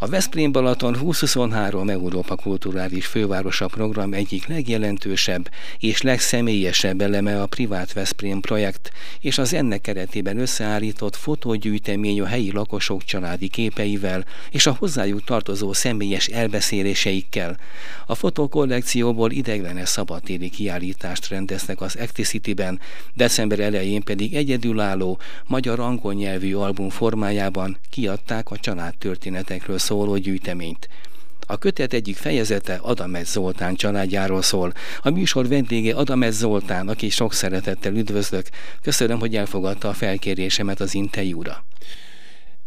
A Veszprém Balaton 2023 Európa Kulturális Fővárosa program egyik legjelentősebb és legszemélyesebb eleme a Privát Veszprém projekt, és az ennek keretében összeállított fotógyűjtemény a helyi lakosok családi képeivel és a hozzájuk tartozó személyes elbeszéléseikkel. A fotókollekcióból ideiglenes szabadtéri kiállítást rendeznek az Acticity-ben, december elején pedig egyedülálló magyar-angol nyelvű album formájában kiadták a családtörténetekről szóló gyűjteményt. A kötet egyik fejezete Adames Zoltán családjáról szól. A műsor vendége Adames Zoltán, aki sok szeretettel üdvözlök. Köszönöm, hogy elfogadta a felkérésemet az interjúra.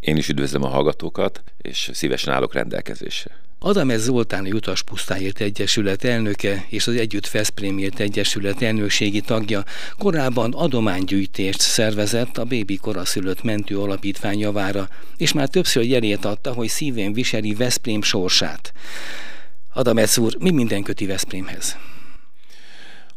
Én is üdvözlöm a hallgatókat, és szívesen állok rendelkezésre. Adamez Zoltán Utas Pusztáért Egyesület elnöke és az Együtt Veszprémért Egyesület elnökségi tagja korábban adománygyűjtést szervezett a Bébi Koraszülött Mentő Alapítvány javára, és már többször jelét adta, hogy szívén viseli Veszprém sorsát. Adamez úr, mi minden köti Veszprémhez?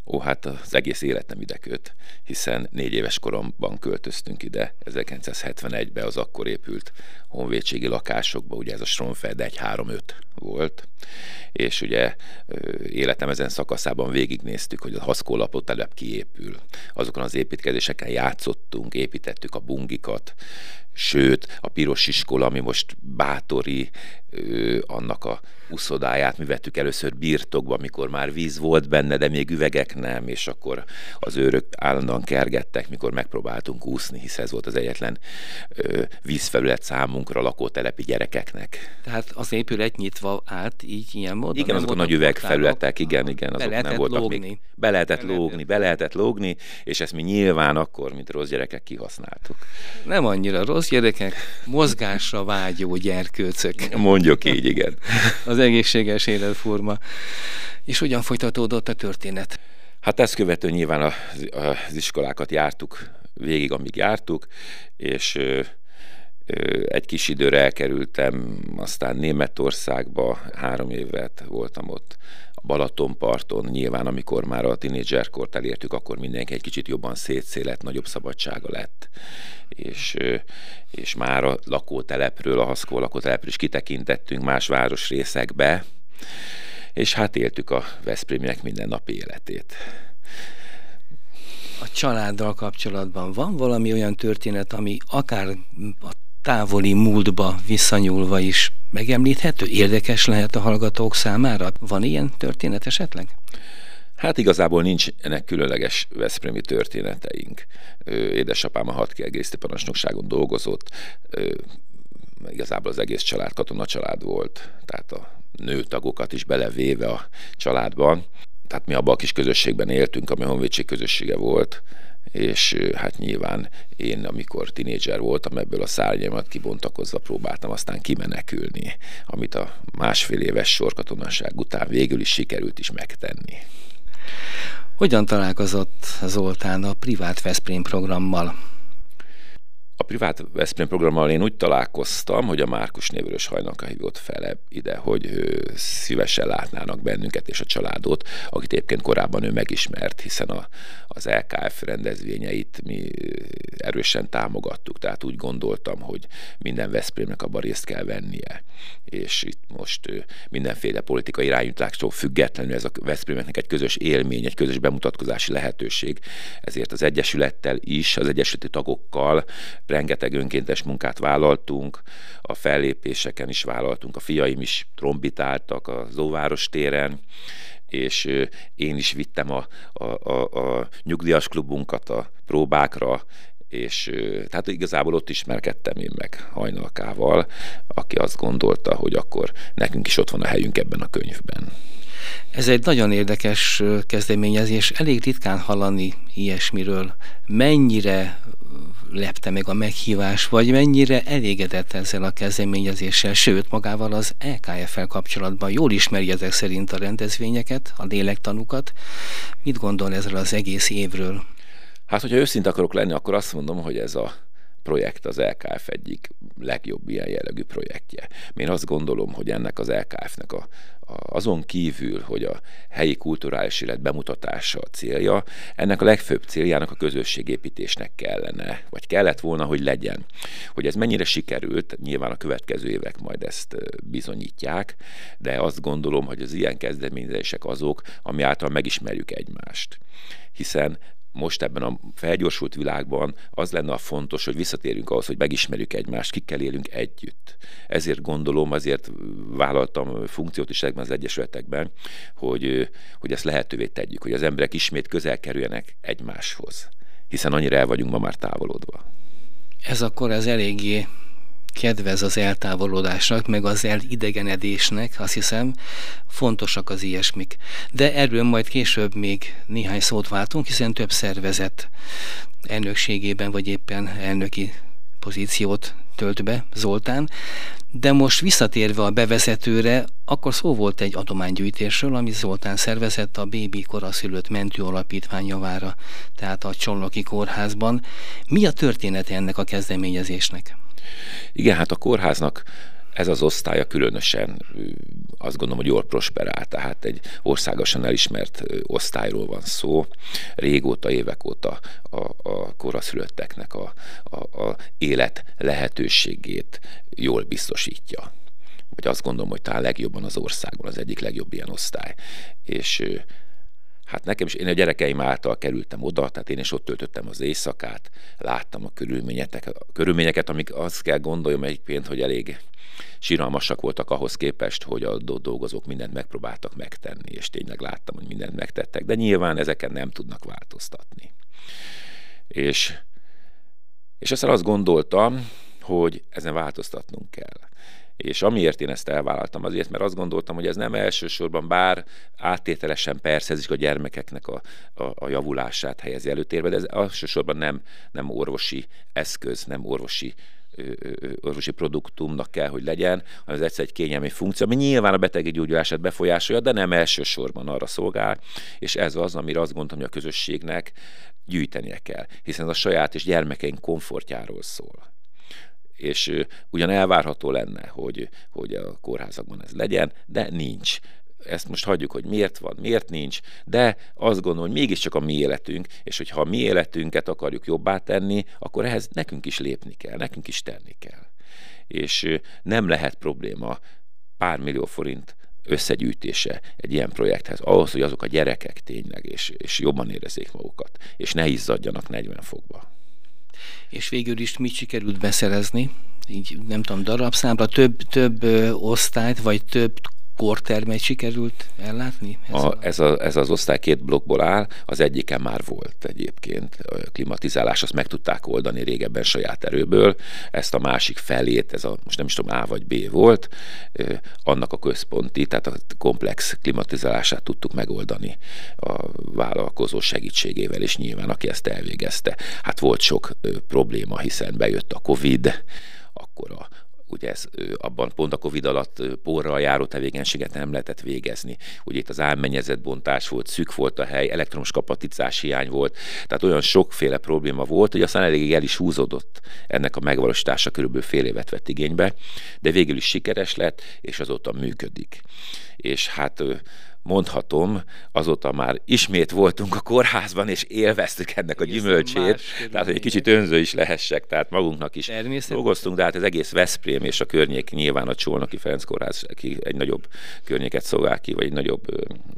Ó, hát az egész életem ide köt, hiszen négy éves koromban költöztünk ide, 1971-ben az akkor épült honvédségi lakásokba, ugye ez a Stromfeld 1-3-5 volt, és ugye életem ezen szakaszában végignéztük, hogy a haszkólapot telep kiépül. Azokon az építkezéseken játszottunk, építettük a bungikat, sőt, a piros iskola, ami most bátori, annak a uszodáját mi vettük először birtokba, mikor már víz volt benne, de még üvegek nem, és akkor az őrök állandóan kergettek, mikor megpróbáltunk úszni, hisz ez volt az egyetlen ö, vízfelület számunkra lakótelepi gyerekeknek. Tehát az épület nyitva állt így ilyen módon? Igen, azok a nagy üvegfelületek, igen, igen, azok nem voltak lógni. még. Be lehetett be lógni, lehetett. be lehetett lógni, és ezt mi nyilván akkor, mint rossz gyerekek kihasználtuk. Nem annyira rossz gyerekek, mozgásra vágyó gyerkőcök. Mondjuk így, igen. az egészséges életforma. És hogyan folytatódott a történet? Hát ezt követően nyilván az, az iskolákat jártuk végig, amíg jártuk, és egy kis időre elkerültem, aztán Németországba három évet voltam ott, Balatonparton, nyilván amikor már a tinédzserkort elértük, akkor mindenki egy kicsit jobban szétszélet, nagyobb szabadsága lett, és, és már a lakótelepről, a Haszkó lakótelepről is kitekintettünk más városrészekbe, és hát éltük a Veszprémiek mindennapi életét. A családdal kapcsolatban van valami olyan történet, ami akár a távoli múltba visszanyúlva is megemlíthető? Érdekes lehet a hallgatók számára? Van ilyen történet esetleg? Hát igazából nincs ennek különleges Veszprémi történeteink. Édesapám a hadkiegészítő parancsnokságon dolgozott, igazából az egész család katona család volt, tehát a nőtagokat is belevéve a családban. Tehát mi abban a kis közösségben éltünk, ami honvédség közössége volt, és hát nyilván én, amikor tinédzser voltam, ebből a szárnyamat kibontakozva próbáltam aztán kimenekülni, amit a másfél éves sorkatonaság után végül is sikerült is megtenni. Hogyan találkozott Zoltán a privát Veszprém programmal? A privát Veszprém programmal én úgy találkoztam, hogy a Márkus Névörös hajnalka hívott fel ide, hogy szívesen látnának bennünket és a családot, akit egyébként korábban ő megismert, hiszen a, az LKF rendezvényeit mi erősen támogattuk, tehát úgy gondoltam, hogy minden Veszprémnek abban részt kell vennie. És itt most mindenféle politikai irányítástól függetlenül ez a Veszprémeknek egy közös élmény, egy közös bemutatkozási lehetőség, ezért az Egyesülettel is, az Egyesületi tagokkal rengeteg önkéntes munkát vállaltunk, a fellépéseken is vállaltunk, a fiaim is trombitáltak a Zóváros téren, és én is vittem a, a, a, a nyugdíjas klubunkat a próbákra, és tehát igazából ott ismerkedtem én meg hajnalkával, aki azt gondolta, hogy akkor nekünk is ott van a helyünk ebben a könyvben. Ez egy nagyon érdekes kezdeményezés, elég ritkán hallani ilyesmiről. Mennyire lepte meg a meghívás, vagy mennyire elégedett ezzel a kezdeményezéssel, sőt, magával az EKF-fel kapcsolatban jól ismeri ezek szerint a rendezvényeket, a lélektanukat. Mit gondol ezzel az egész évről? Hát, hogyha őszinte akarok lenni, akkor azt mondom, hogy ez a projekt az LKF egyik legjobb ilyen jellegű projektje. Én azt gondolom, hogy ennek az LKF-nek a, a, azon kívül, hogy a helyi kulturális élet bemutatása a célja, ennek a legfőbb céljának a közösségépítésnek kellene, vagy kellett volna, hogy legyen. Hogy ez mennyire sikerült, nyilván a következő évek majd ezt bizonyítják, de azt gondolom, hogy az ilyen kezdeményezések azok, ami által megismerjük egymást. Hiszen most ebben a felgyorsult világban az lenne a fontos, hogy visszatérjünk ahhoz, hogy megismerjük egymást, kikkel élünk együtt. Ezért gondolom, azért vállaltam funkciót is ezekben az egyesületekben, hogy, hogy ezt lehetővé tegyük, hogy az emberek ismét közel kerüljenek egymáshoz, hiszen annyira el vagyunk ma már távolodva. Ez akkor az eléggé kedvez az eltávolodásnak, meg az elidegenedésnek, azt hiszem, fontosak az ilyesmik. De erről majd később még néhány szót váltunk, hiszen több szervezet elnökségében, vagy éppen elnöki pozíciót tölt be Zoltán. De most visszatérve a bevezetőre, akkor szó volt egy adománygyűjtésről, ami Zoltán szervezett a Bébi Koraszülött Mentő Alapítvány javára, tehát a Csolnoki Kórházban. Mi a története ennek a kezdeményezésnek? Igen, hát a kórháznak ez az osztálya különösen azt gondolom, hogy jól prosperál, tehát egy országosan elismert osztályról van szó. Régóta, évek óta a, a koraszülötteknek a, a, a élet lehetőségét jól biztosítja. Vagy azt gondolom, hogy talán legjobban az országban az egyik legjobb ilyen osztály. És Hát nekem is, én a gyerekeim által kerültem oda, tehát én is ott töltöttem az éjszakát, láttam a körülményeket, a körülményeket amik azt kell gondoljam egyébként, hogy elég síralmasak voltak ahhoz képest, hogy a dolgozók mindent megpróbáltak megtenni, és tényleg láttam, hogy mindent megtettek, de nyilván ezeken nem tudnak változtatni. És, és aztán azt gondoltam, hogy ezen változtatnunk kell. És amiért én ezt elvállaltam azért, mert azt gondoltam, hogy ez nem elsősorban, bár áttételesen persze ez a gyermekeknek a, a, a javulását helyezi előtérbe, de ez elsősorban nem, nem orvosi eszköz, nem orvosi orvosi produktumnak kell, hogy legyen, hanem ez egyszer egy kényelmi funkció, ami nyilván a betegi gyógyulását befolyásolja, de nem elsősorban arra szolgál, és ez az, amire azt gondolom, hogy a közösségnek gyűjtenie kell, hiszen ez a saját és gyermekeink komfortjáról szól és ugyan elvárható lenne, hogy, hogy a kórházakban ez legyen, de nincs ezt most hagyjuk, hogy miért van, miért nincs, de azt gondolom, hogy mégiscsak a mi életünk, és hogyha a mi életünket akarjuk jobbá tenni, akkor ehhez nekünk is lépni kell, nekünk is tenni kell. És nem lehet probléma pár millió forint összegyűjtése egy ilyen projekthez, ahhoz, hogy azok a gyerekek tényleg, és, és jobban érezzék magukat, és ne izzadjanak 40 fokba és végül is mit sikerült beszerezni, így nem tudom, darabszámra, több, több osztályt, vagy több kortermet sikerült ellátni? Ez, a, ez, a, ez az osztály két blokkból áll, az egyiken már volt egyébként a klimatizálás, azt meg tudták oldani régebben saját erőből, ezt a másik felét, ez a most nem is tudom A vagy B volt, annak a központi, tehát a komplex klimatizálását tudtuk megoldani a vállalkozó segítségével, és nyilván aki ezt elvégezte. Hát volt sok probléma, hiszen bejött a Covid, akkor a ugye ez, abban pont a Covid alatt porral járó tevékenységet nem lehetett végezni. Ugye itt az bontás volt, szűk volt a hely, elektromos kapacitás hiány volt, tehát olyan sokféle probléma volt, hogy aztán eléggé el is húzódott ennek a megvalósítása, körülbelül fél évet vett igénybe, de végül is sikeres lett, és azóta működik. És hát mondhatom, azóta már ismét voltunk a kórházban, és élveztük ennek a gyümölcsét, tehát hogy egy kicsit önző is lehessek, tehát magunknak is dolgoztunk, de hát az egész Veszprém és a környék nyilván a Csolnoki Ferenc kórház aki egy nagyobb környéket szolgál ki, vagy egy nagyobb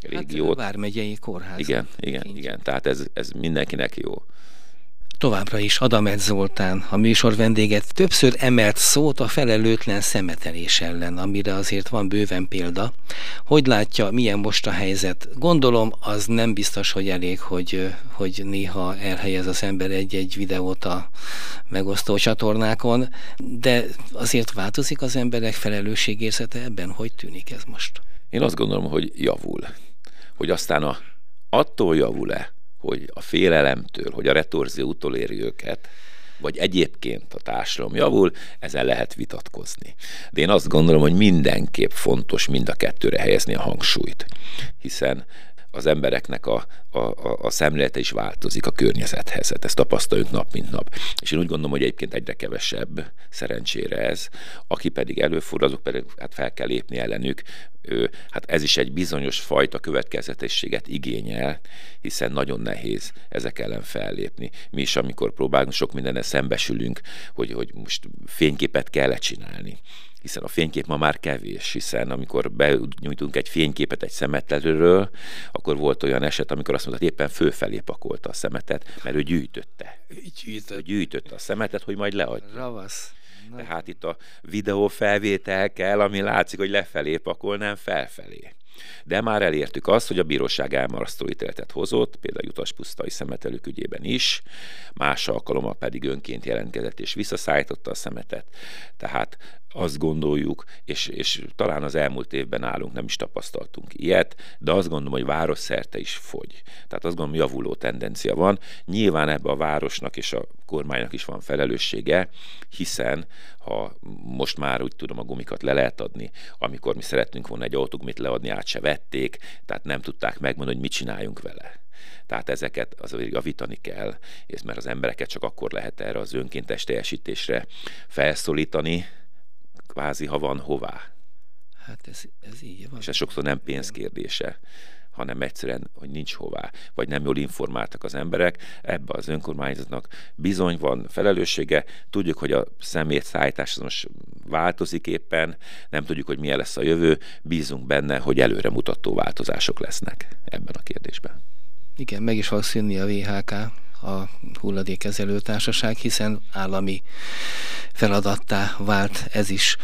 régiót. Hát Vármegyei kórház. Igen, igen, igen, tehát ez, ez mindenkinek jó. Továbbra is Adamet Zoltán, a műsor vendéget többször emelt szót a felelőtlen szemetelés ellen, amire azért van bőven példa. Hogy látja, milyen most a helyzet? Gondolom, az nem biztos, hogy elég, hogy, hogy néha elhelyez az ember egy-egy videót a megosztó csatornákon, de azért változik az emberek felelősségérzete ebben? Hogy tűnik ez most? Én azt gondolom, hogy javul. Hogy aztán a, attól javul-e, hogy a félelemtől, hogy a retorzió utoléri őket, vagy egyébként a társadalom javul, ezen lehet vitatkozni. De én azt gondolom, hogy mindenképp fontos mind a kettőre helyezni a hangsúlyt, hiszen az embereknek a, a, a, a szemlélete is változik a környezethez. Hát ezt tapasztaljuk nap, mint nap. És én úgy gondolom, hogy egyébként egyre kevesebb szerencsére ez. Aki pedig előfordul, azok pedig hát fel kell lépni ellenük. Hát ez is egy bizonyos fajta következetességet igényel, hiszen nagyon nehéz ezek ellen fellépni. Mi is, amikor próbálunk, sok mindennel szembesülünk, hogy, hogy most fényképet kell csinálni hiszen a fénykép ma már kevés, hiszen amikor benyújtunk egy fényképet egy szemetelőről, akkor volt olyan eset, amikor azt mondta, hogy éppen fölfelé pakolta a szemetet, mert ő gyűjtötte. Gyűjtött. Gyűjtötte a szemetet, hogy majd leadja. Ravasz. Tehát itt a videó felvétel kell, ami látszik, hogy lefelé pakol, nem felfelé. De már elértük azt, hogy a bíróság elmarasztó ítéletet hozott, például utaspusztai szemetelők ügyében is, más alkalommal pedig önként jelentkezett és visszaszállította a szemetet. Tehát azt gondoljuk, és, és talán az elmúlt évben állunk, nem is tapasztaltunk ilyet, de azt gondolom, hogy város szerte is fogy. Tehát azt gondolom, javuló tendencia van. Nyilván ebbe a városnak és a kormánynak is van felelőssége, hiszen ha most már úgy tudom, a gumikat le lehet adni, amikor mi szeretnünk volna egy autógumit leadni, át se vették, tehát nem tudták megmondani, hogy mit csináljunk vele. Tehát ezeket az javítani kell, és mert az embereket csak akkor lehet erre az önkéntes teljesítésre felszólítani, kvázi, ha van hová. Hát ez, ez így van. És ez sokszor nem pénzkérdése hanem egyszerűen, hogy nincs hová, vagy nem jól informáltak az emberek. Ebbe az önkormányzatnak bizony van felelőssége. Tudjuk, hogy a szemét szállítás most változik éppen, nem tudjuk, hogy milyen lesz a jövő, bízunk benne, hogy előre mutató változások lesznek ebben a kérdésben. Igen, meg is fog szűnni a VHK, a hulladékezelő társaság, hiszen állami feladattá vált ez is.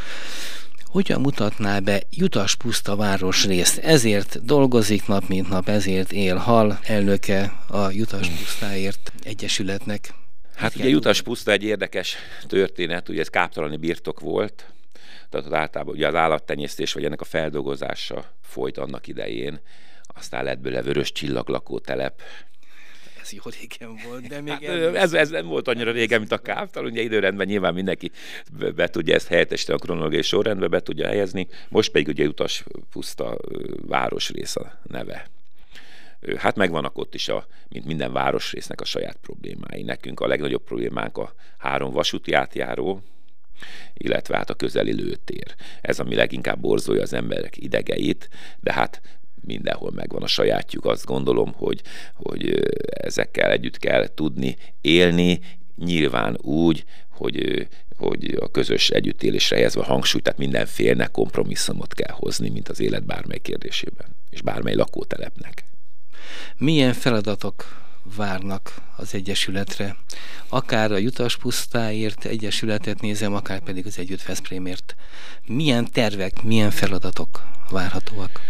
Hogyan mutatná be Jutas Puszta városrészt? Ezért dolgozik nap mint nap, ezért él hal elnöke a Jutas Pusztáért Egyesületnek. Hát ugye Jutas Puszta egy érdekes történet, ugye ez káptalani birtok volt, tehát általában ugye az állattenyésztés vagy ennek a feldolgozása folyt annak idején, aztán lett belőle vörös csillaglakó telep, ez jó régen volt, de még... Hát, ez, ez nem volt annyira régen, mint a káptal, ugye időrendben nyilván mindenki be, be tudja ezt helyettesíteni a kronológiai sorrendbe, be tudja helyezni, most pedig ugye utas puszta városrész a neve. Hát megvannak ott is, a, mint minden városrésznek a saját problémái. Nekünk a legnagyobb problémánk a három vasúti átjáró, illetve hát a közeli lőtér. Ez, ami leginkább borzolja az emberek idegeit, de hát mindenhol megvan a sajátjuk. Azt gondolom, hogy, hogy ezekkel együtt kell tudni élni, nyilván úgy, hogy, hogy a közös együttélésre helyezve a hangsúlyt, tehát minden félnek kompromisszumot kell hozni, mint az élet bármely kérdésében, és bármely lakótelepnek. Milyen feladatok várnak az Egyesületre. Akár a Jutas Pusztáért Egyesületet nézem, akár pedig az Együtt Veszprémért. Milyen tervek, milyen feladatok várhatóak?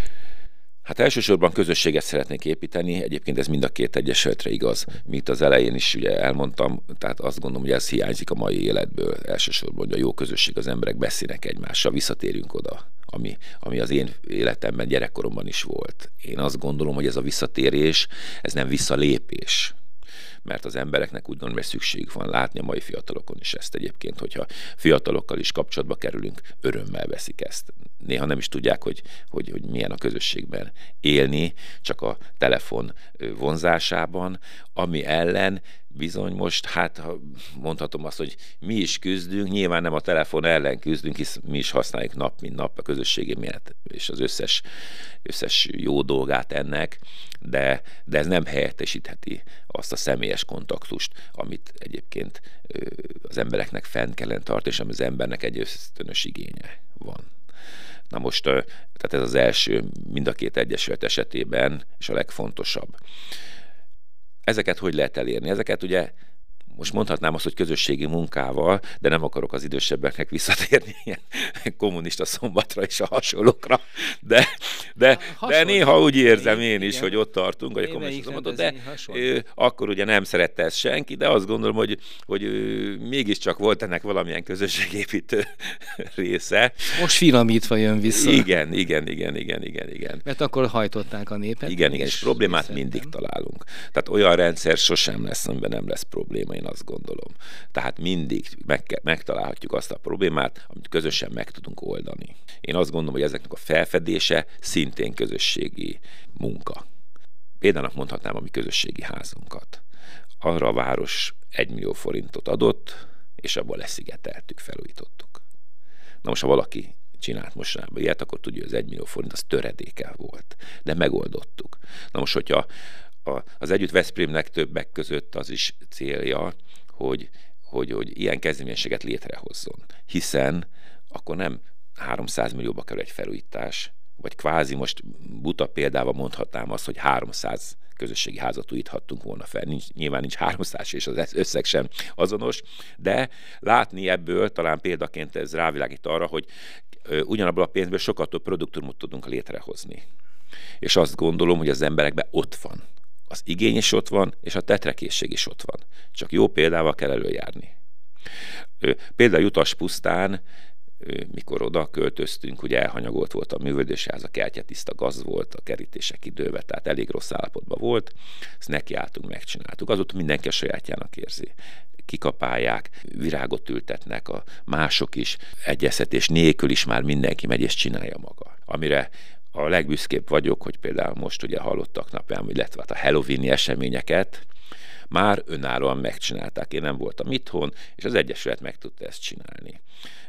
Hát elsősorban közösséget szeretnék építeni, egyébként ez mind a két egyesületre igaz. Mint az elején is ugye elmondtam, tehát azt gondolom, hogy ez hiányzik a mai életből elsősorban, hogy a jó közösség, az emberek beszélnek egymással, visszatérünk oda, ami, ami az én életemben, gyerekkoromban is volt. Én azt gondolom, hogy ez a visszatérés, ez nem visszalépés mert az embereknek úgy gondolom, szükség van látni a mai fiatalokon is ezt egyébként, hogyha fiatalokkal is kapcsolatba kerülünk, örömmel veszik ezt. Néha nem is tudják, hogy, hogy, hogy milyen a közösségben élni, csak a telefon vonzásában, ami ellen bizony most, hát mondhatom azt, hogy mi is küzdünk, nyilván nem a telefon ellen küzdünk, hisz mi is használjuk nap, mint nap a közösségi miatt, és az összes, összes jó dolgát ennek, de, de ez nem helyettesítheti azt a személyes kontaktust, amit egyébként az embereknek fenn kellene tart, és ami az embernek egy ösztönös igénye van. Na most, tehát ez az első mind a két egyesület esetében, és a legfontosabb. Ezeket hogy lehet elérni? Ezeket ugye most mondhatnám azt, hogy közösségi munkával, de nem akarok az idősebbeknek visszatérni ilyen kommunista szombatra és a hasonlókra, de, de, de néha úgy érzem én is, igen. hogy ott tartunk, hogy a kommunista szombatot, de ő, akkor ugye nem szerette ezt senki, de azt gondolom, hogy, hogy ő, mégiscsak volt ennek valamilyen közösségépítő része. Most finomítva jön vissza. Igen, igen, igen, igen, igen, igen. Mert akkor hajtották a népet. Igen, igen, és problémát mindig találunk. Tehát olyan rendszer sosem lesz, amiben nem lesz probléma én azt gondolom. Tehát mindig meg, megtalálhatjuk azt a problémát, amit közösen meg tudunk oldani. Én azt gondolom, hogy ezeknek a felfedése szintén közösségi munka. példának mondhatnám a mi közösségi házunkat. Arra a város 1 millió forintot adott, és abból leszigeteltük, felújítottuk. Na most, ha valaki csinált mostanában ilyet, akkor tudja, hogy az 1 millió forint az töredéke volt. De megoldottuk. Na most, hogyha a, az Együtt Veszprémnek többek között az is célja, hogy, hogy, hogy ilyen kezdeményességet létrehozzon. Hiszen akkor nem 300 millióba kerül egy felújítás, vagy kvázi most buta példával mondhatnám azt, hogy 300 közösségi házat újíthattunk volna fel. Nincs, nyilván nincs 300 és az összeg sem azonos, de látni ebből talán példaként ez rávilágít arra, hogy ugyanabból a pénzből sokkal több produktumot tudunk létrehozni. És azt gondolom, hogy az emberekben ott van. Az igény is ott van, és a tetrekészség is ott van. Csak jó példával kell előjárni. Például Jutas pusztán mikor oda költöztünk, ugye elhanyagolt volt a művődésház, a kertje tiszta gaz volt, a kerítések időbe, tehát elég rossz állapotban volt, ezt nekiálltunk, megcsináltuk. Azóta mindenki a sajátjának érzi kikapálják, virágot ültetnek, a mások is egyeztetés nélkül is már mindenki megy és csinálja maga. Amire a legbüszkébb vagyok, hogy például most ugye hallottak napján, illetve hát a Halloweeni eseményeket, már önállóan megcsinálták. Én nem voltam itthon, és az Egyesület meg tudta ezt csinálni.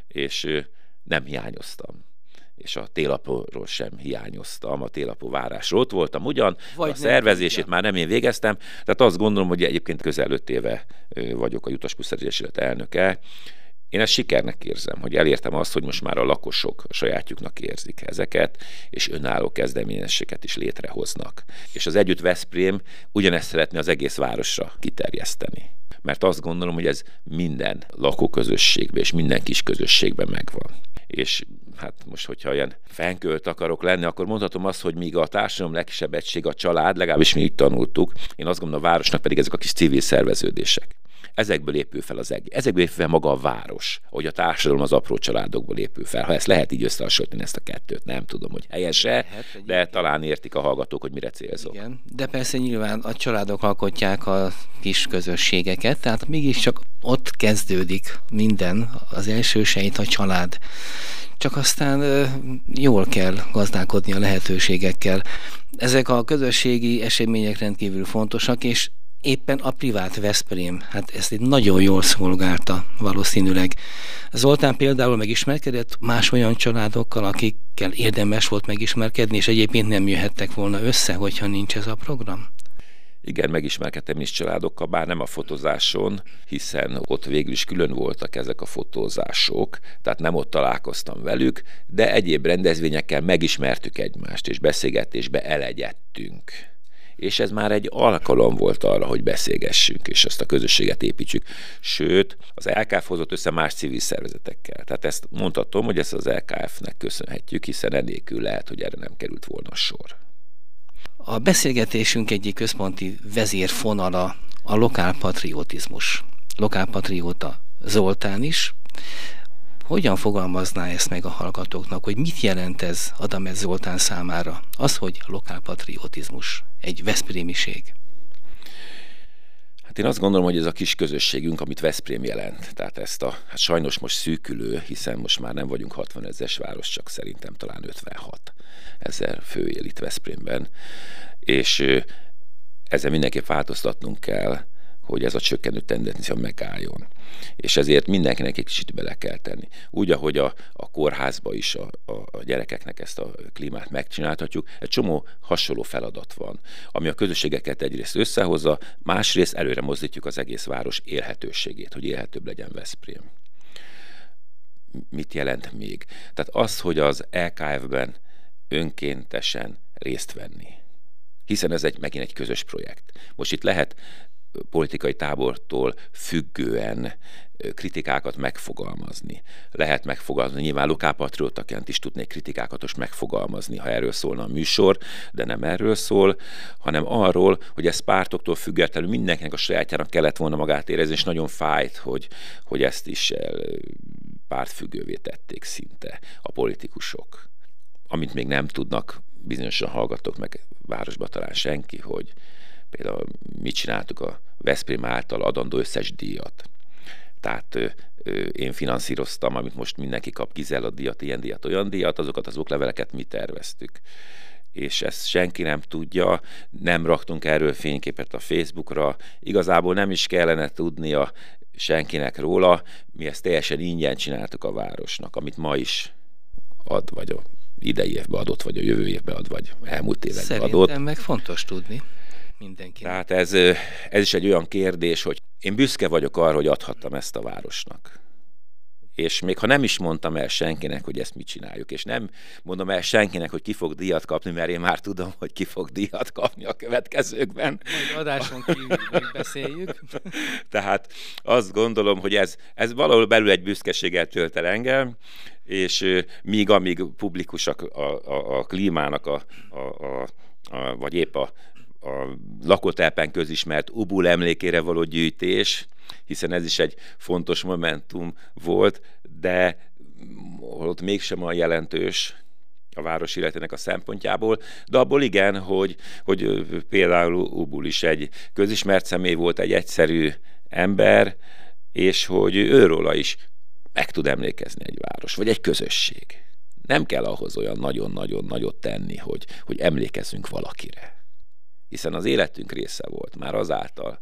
És nem hiányoztam. És a télapóról sem hiányoztam, a télapó várásról. Ott voltam ugyan, Vagy a szervezését nem, már nem én végeztem, tehát azt gondolom, hogy egyébként közel öt éve vagyok a Jutas Egyesület elnöke, én ezt sikernek érzem, hogy elértem azt, hogy most már a lakosok sajátjuknak érzik ezeket, és önálló kezdeményezéseket is létrehoznak. És az Együtt Veszprém ugyanezt szeretné az egész városra kiterjeszteni mert azt gondolom, hogy ez minden lakóközösségben és minden kis közösségben megvan. És hát most, hogyha ilyen fenkölt akarok lenni, akkor mondhatom azt, hogy míg a társadalom legkisebb egység a család, legalábbis mi így tanultuk, én azt gondolom a városnak pedig ezek a kis civil szerveződések. Ezekből épül fel az egész. Ezekből épül fel maga a város, hogy a társadalom az apró családokból épül fel. Ha ezt lehet így összehasonlítani ezt a kettőt, nem tudom, hogy helyese, de talán értik a hallgatók, hogy mire célzok. Igen, de persze nyilván a családok alkotják a kis közösségeket, tehát mégiscsak ott kezdődik minden, az első sejt a család. Csak aztán jól kell gazdálkodni a lehetőségekkel. Ezek a közösségi események rendkívül fontosak, és éppen a privát Veszprém, hát ezt egy nagyon jól szolgálta valószínűleg. Zoltán például megismerkedett más olyan családokkal, akikkel érdemes volt megismerkedni, és egyébként nem jöhettek volna össze, hogyha nincs ez a program? Igen, megismerkedtem is családokkal, bár nem a fotózáson, hiszen ott végül is külön voltak ezek a fotózások, tehát nem ott találkoztam velük, de egyéb rendezvényekkel megismertük egymást, és beszélgetésbe elegyedtünk és ez már egy alkalom volt arra, hogy beszélgessünk, és ezt a közösséget építsük. Sőt, az LKF hozott össze más civil szervezetekkel. Tehát ezt mondhatom, hogy ezt az LKF-nek köszönhetjük, hiszen enélkül lehet, hogy erre nem került volna sor. A beszélgetésünk egyik központi vezérfonala a lokálpatriotizmus. Lokálpatrióta Zoltán is. Hogyan fogalmazná ezt meg a hallgatóknak, hogy mit jelent ez Adamet Zoltán számára? Az, hogy lokálpatriotizmus, egy veszprémiség. Hát én azt gondolom, hogy ez a kis közösségünk, amit Veszprém jelent, tehát ezt a, hát sajnos most szűkülő, hiszen most már nem vagyunk 60 ezeres város, csak szerintem talán 56 ezer fő él itt Veszprémben, és ezzel mindenképp változtatnunk kell, hogy ez a csökkenő tendencia megálljon. És ezért mindenkinek egy kicsit bele kell tenni. Úgy, ahogy a, a kórházba is a, a, a gyerekeknek ezt a klímát megcsinálhatjuk, egy csomó hasonló feladat van, ami a közösségeket egyrészt összehozza, másrészt előre mozdítjuk az egész város élhetőségét, hogy élhetőbb legyen Veszprém. Mit jelent még? Tehát az, hogy az LKF-ben önkéntesen részt venni hiszen ez egy, megint egy közös projekt. Most itt lehet politikai tábortól függően kritikákat megfogalmazni. Lehet megfogalmazni, nyilván lokálpatriótaként is tudnék kritikákat most megfogalmazni, ha erről szólna a műsor, de nem erről szól, hanem arról, hogy ez pártoktól függetlenül mindenkinek a sajátjának kellett volna magát érezni, és nagyon fájt, hogy, hogy ezt is pártfüggővé tették szinte a politikusok. Amit még nem tudnak bizonyosan hallgatok meg városba talán senki, hogy például mit csináltuk a Veszprém által adandó összes díjat. Tehát ö, ö, én finanszíroztam, amit most mindenki kap, Gizella díjat, ilyen díjat, olyan díjat, azokat az okleveleket mi terveztük. és ezt senki nem tudja, nem raktunk erről fényképet a Facebookra, igazából nem is kellene tudnia senkinek róla, mi ezt teljesen ingyen csináltuk a városnak, amit ma is ad, vagy a idei évben adott, vagy a jövő évben ad, vagy elmúlt években Szerintem adott. meg fontos tudni mindenki. Tehát ez, ez is egy olyan kérdés, hogy én büszke vagyok arra, hogy adhattam ezt a városnak és még ha nem is mondtam el senkinek, hogy ezt mit csináljuk, és nem mondom el senkinek, hogy ki fog díjat kapni, mert én már tudom, hogy ki fog díjat kapni a következőkben. Majd adáson kívül beszéljük. Tehát azt gondolom, hogy ez, ez valahol belül egy büszkeséggel tölt el engem, és míg amíg publikusak a, a, a klímának, a, a, a, a, vagy épp a, a lakótelpen közismert Ubul emlékére való gyűjtés, hiszen ez is egy fontos momentum volt, de ott mégsem olyan jelentős a város életének a szempontjából, de abból igen, hogy, hogy például Ubul is egy közismert személy volt, egy egyszerű ember, és hogy őróla is meg tud emlékezni egy város, vagy egy közösség. Nem kell ahhoz olyan nagyon-nagyon nagyot tenni, hogy, hogy emlékezzünk valakire. Hiszen az életünk része volt már azáltal,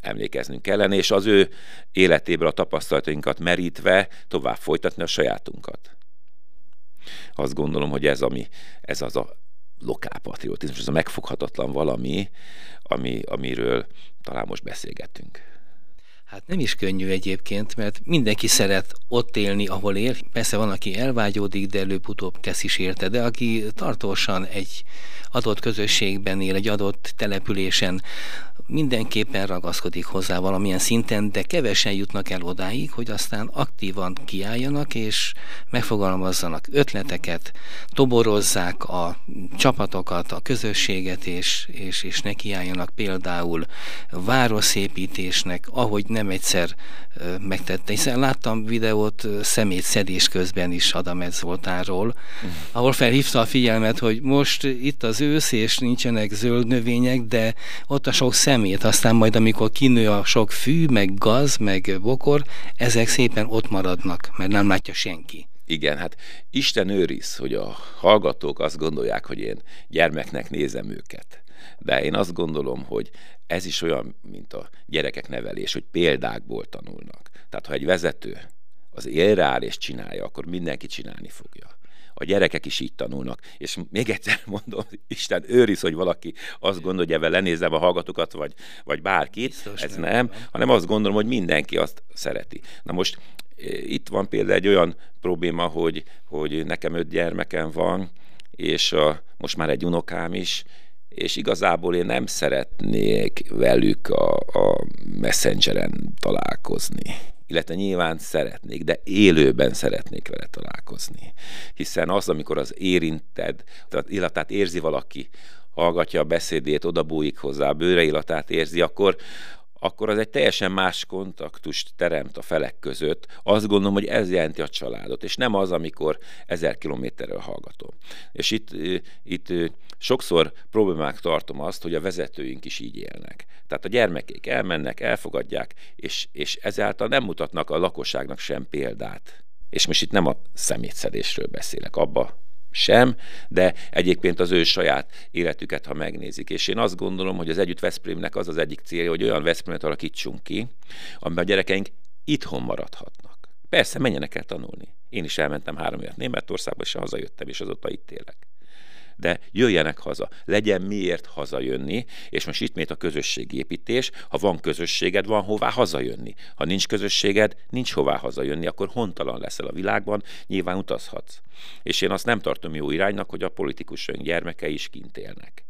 emlékeznünk kellene, és az ő életéből a tapasztalatainkat merítve tovább folytatni a sajátunkat. Azt gondolom, hogy ez, ami, ez az a lokálpatriotizmus, ez a megfoghatatlan valami, ami, amiről talán most beszélgetünk. Hát nem is könnyű egyébként, mert mindenki szeret ott élni, ahol él. Persze van, aki elvágyódik, de előbb-utóbb tesz is érte, de aki tartósan egy adott közösségben él, egy adott településen, mindenképpen ragaszkodik hozzá valamilyen szinten, de kevesen jutnak el odáig, hogy aztán aktívan kiálljanak és megfogalmazzanak ötleteket, toborozzák a csapatokat, a közösséget, és, és, és nekiálljanak például városzépítésnek, ahogy nem egyszer megtette. Hiszen láttam videót szemét szedés közben is Adamet Zoltánról, mm. ahol felhívta a figyelmet, hogy most itt az ősz, és nincsenek zöld növények, de ott a sok szemét, aztán majd amikor kinő a sok fű, meg gaz, meg bokor, ezek szépen ott maradnak, mert nem látja senki. Igen, hát Isten őriz, hogy a hallgatók azt gondolják, hogy én gyermeknek nézem őket. De én azt gondolom, hogy ez is olyan, mint a gyerekek nevelés, hogy példákból tanulnak. Tehát ha egy vezető az élre áll és csinálja, akkor mindenki csinálni fogja. A gyerekek is így tanulnak. És még egyszer mondom, Isten őriz, hogy valaki azt gondolja, hogy lenézem a hallgatókat, vagy, vagy bárkit. Biztos ez nem, nem, hanem azt gondolom, hogy mindenki azt szereti. Na most eh, itt van például egy olyan probléma, hogy, hogy nekem öt gyermekem van, és a, most már egy unokám is, és igazából én nem szeretnék velük a, a messengeren találkozni. Illetve nyilván szeretnék, de élőben szeretnék vele találkozni. Hiszen az, amikor az érinted, tehát illatát érzi valaki, hallgatja a beszédét, odabújik hozzá, bőre illatát érzi, akkor, akkor az egy teljesen más kontaktust teremt a felek között. Azt gondolom, hogy ez jelenti a családot, és nem az, amikor ezer kilométerről hallgatom. És itt, itt sokszor problémák tartom azt, hogy a vezetőink is így élnek. Tehát a gyermekék elmennek, elfogadják, és, és ezáltal nem mutatnak a lakosságnak sem példát. És most itt nem a szemétszedésről beszélek, abba sem, de egyébként az ő saját életüket, ha megnézik. És én azt gondolom, hogy az Együtt Veszprémnek az az egyik célja, hogy olyan Veszprémet alakítsunk ki, amiben a gyerekeink itthon maradhatnak. Persze, menjenek el tanulni. Én is elmentem három évet Németországba, és hazajöttem, és azóta itt élek de jöjjenek haza. Legyen miért hazajönni, és most ismét a közösségépítés, ha van közösséged, van hová hazajönni. Ha nincs közösséged, nincs hová hazajönni, akkor hontalan leszel a világban, nyilván utazhatsz. És én azt nem tartom jó iránynak, hogy a politikusok gyermekei is kint élnek.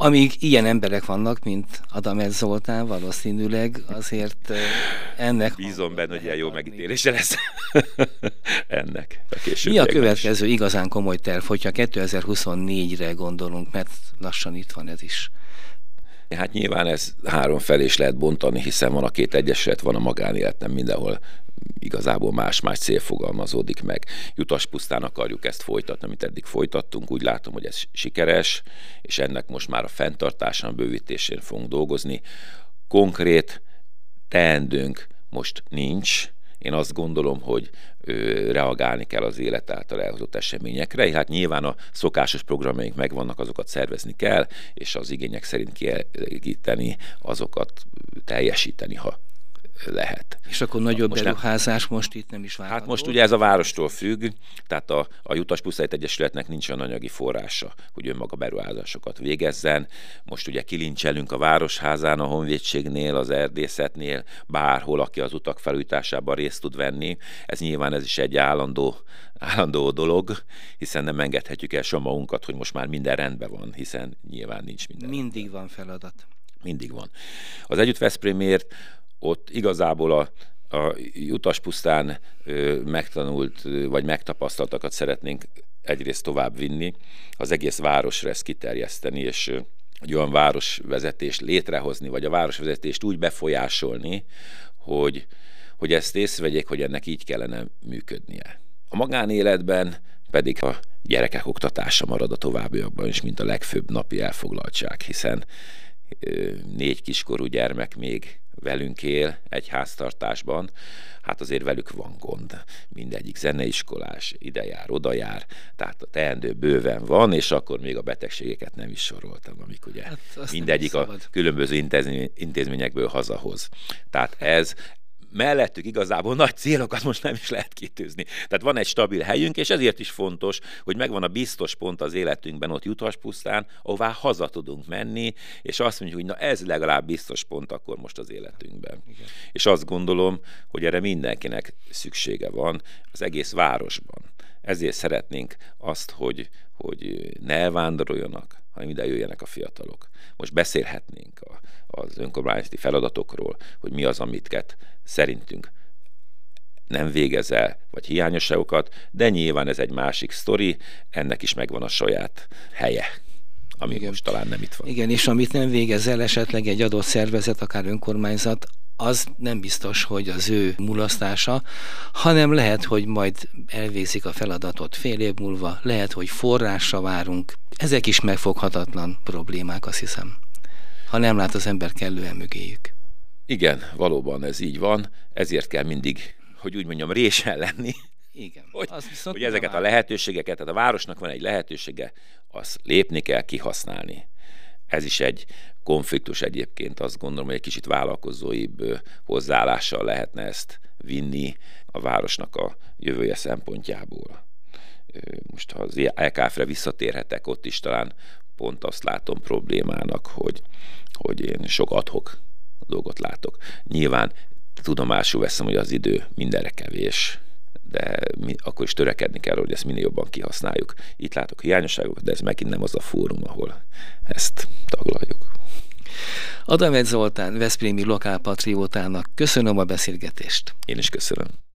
Amíg ilyen emberek vannak, mint Adamet Zoltán, valószínűleg azért ennek... Bízom benne, hogy ilyen jó megítélése lesz ennek. A Mi a következő is. igazán komoly terv, hogyha 2024-re gondolunk, mert lassan itt van ez is? Hát nyilván ez három felé is lehet bontani, hiszen van a két egyesület, van a magánélet, nem mindenhol igazából más-más cél fogalmazódik meg. Jutas pusztán akarjuk ezt folytatni, amit eddig folytattunk. Úgy látom, hogy ez sikeres, és ennek most már a fenntartásán, bővítésén fogunk dolgozni. Konkrét teendőnk most nincs. Én azt gondolom, hogy reagálni kell az élet által elhozott eseményekre. Hát nyilván a szokásos programjaink megvannak, azokat szervezni kell, és az igények szerint kielégíteni, azokat teljesíteni, ha lehet. És akkor nagyobb most beruházás nem, most itt nem is várható? Hát most ugye ez a várostól függ, tehát a, a Jutas Pusztályt Egyesületnek nincs olyan anyagi forrása, hogy önmaga beruházásokat végezzen. Most ugye kilincselünk a Városházán, a Honvédségnél, az erdészetnél, bárhol, aki az utak felújításában részt tud venni. Ez nyilván ez is egy állandó, állandó dolog, hiszen nem engedhetjük el sem magunkat, hogy most már minden rendben van, hiszen nyilván nincs minden. Mindig rendben. van feladat. Mindig van. Az Együtt Veszprémért ott igazából a, a pusztán ö, megtanult vagy megtapasztaltakat szeretnénk egyrészt tovább vinni, az egész városra ezt kiterjeszteni, és egy olyan városvezetést létrehozni, vagy a városvezetést úgy befolyásolni, hogy, hogy ezt észrevegyék, hogy ennek így kellene működnie. A magánéletben pedig a gyerekek oktatása marad a továbbiakban is, mint a legfőbb napi elfoglaltság, hiszen négy kiskorú gyermek még velünk él egy háztartásban, hát azért velük van gond. Mindegyik zeneiskolás, ide jár, oda jár, tehát a teendő bőven van, és akkor még a betegségeket nem is soroltam, amik ugye hát mindegyik a különböző intézményekből hazahoz. Tehát ez, mellettük igazából nagy célokat most nem is lehet kitűzni. Tehát van egy stabil helyünk, és ezért is fontos, hogy megvan a biztos pont az életünkben ott pusztán, ahová haza tudunk menni, és azt mondjuk, hogy na ez legalább biztos pont akkor most az életünkben. Igen. És azt gondolom, hogy erre mindenkinek szüksége van az egész városban. Ezért szeretnénk azt, hogy, hogy ne elvándoroljanak, hanem ide jöjjenek a fiatalok. Most beszélhetnénk a, az önkormányzati feladatokról, hogy mi az, amit szerintünk nem végez el, vagy hiányosságokat, de nyilván ez egy másik sztori, ennek is megvan a saját helye ami Igen. most talán nem itt van. Igen, és amit nem végez el esetleg egy adott szervezet, akár önkormányzat, az nem biztos, hogy az ő mulasztása, hanem lehet, hogy majd elvégzik a feladatot fél év múlva, lehet, hogy forrásra várunk. Ezek is megfoghatatlan problémák, azt hiszem, ha nem lát az ember kellően mögéjük. Igen, valóban ez így van, ezért kell mindig, hogy úgy mondjam, résen lenni. Igen. Hogy, hogy ezeket a lehetőségeket, tehát a városnak van egy lehetősége, azt lépni kell kihasználni. Ez is egy konfliktus egyébként, azt gondolom, hogy egy kicsit vállalkozóibb hozzáállással lehetne ezt vinni a városnak a jövője szempontjából. Most ha az LKF-re visszatérhetek, ott is talán pont azt látom problémának, hogy, hogy én sok adhok dolgot látok. Nyilván tudomásul veszem, hogy az idő mindenre kevés, de mi, akkor is törekedni kell, hogy ezt minél jobban kihasználjuk. Itt látok hiányosságokat, de ez megint nem az a fórum, ahol ezt taglaljuk. Adamet Zoltán, Veszprémi lokálpatriótának köszönöm a beszélgetést. Én is köszönöm.